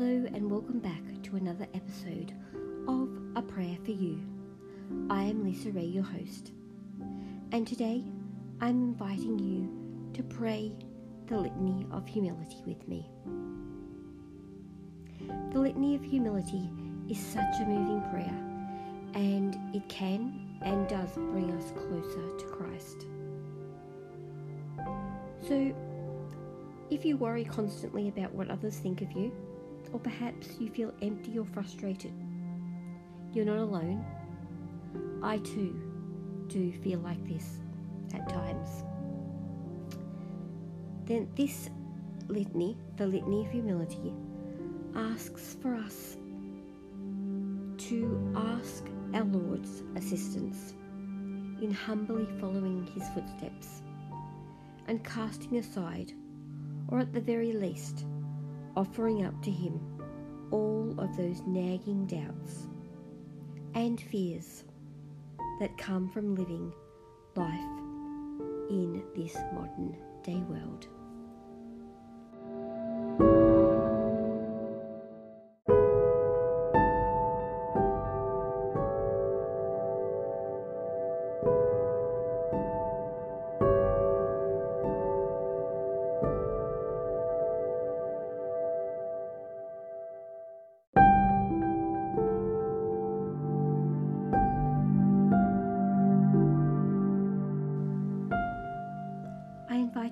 welcome back to another episode of A Prayer for You. I am Lisa Ray, your host, and today I'm inviting you to pray the Litany of Humility with me. The Litany of Humility is such a moving prayer, and it can and does bring us closer to Christ. So, if you worry constantly about what others think of you, or perhaps you feel empty or frustrated, you're not alone. I too do feel like this at times. Then this litany, the litany of humility, asks for us to ask our Lord's assistance in humbly following his footsteps and casting aside or at the very least, offering up to Him all of those nagging doubts and fears that come from living life in this modern day world.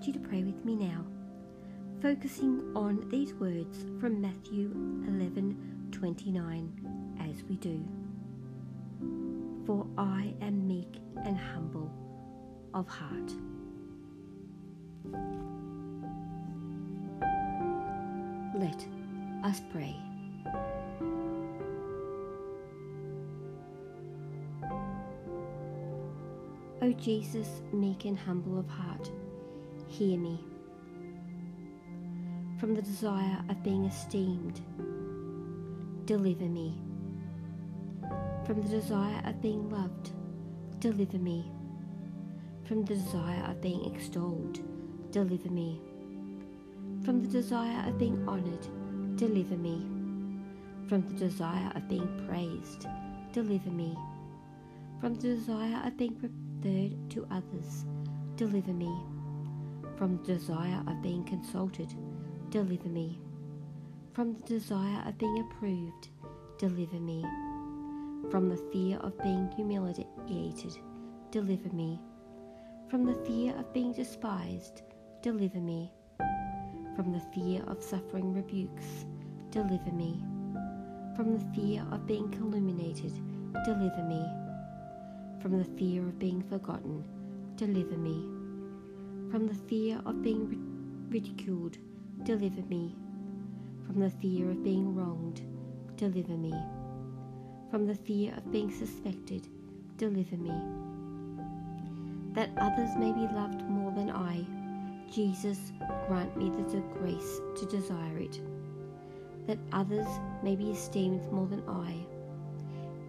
Invite you to pray with me now, focusing on these words from Matthew 11:29 as we do. For I am meek and humble of heart. Let us pray. O Jesus, meek and humble of heart, hear me. From the desire of being esteemed, deliver me. From the desire of being loved, deliver me. From the desire of being extolled, deliver me. From the desire of being honoured, deliver me. From the desire of being praised, deliver me. From the desire of being preferred to others, deliver me from the desire of being consulted, deliver me. From the desire of being approved, deliver me. From the fear of being humiliated, deliver me. From the fear of being despised, deliver me. From the fear of suffering rebukes, deliver me. From the fear of being calumniated, deliver me. From the fear of being forgotten, deliver me from the fear of being ridiculed, deliver me. From the fear of being wronged, deliver me. From the fear of being suspected, deliver me. That others may be loved more than I, Jesus, grant me the grace to desire it. That others may be esteemed more than I,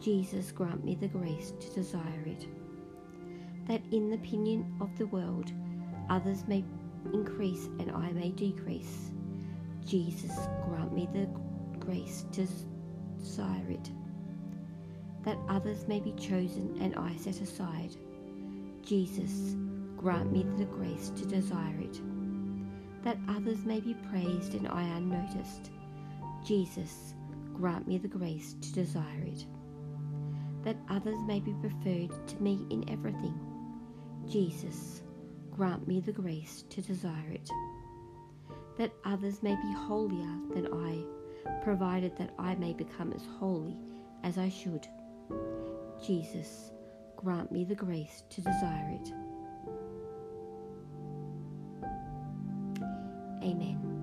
Jesus, grant me the grace to desire it. That in the opinion of the world, others may increase and I may decrease. Jesus, grant me the grace to desire it. That others may be chosen and I set aside. Jesus, grant me the grace to desire it. That others may be praised and I unnoticed. Jesus, grant me the grace to desire it. That others may be preferred to me in everything. Jesus, grant me the grace to desire it, that others may be holier than I, provided that I may become as holy as I should. Jesus, grant me the grace to desire it. Amen.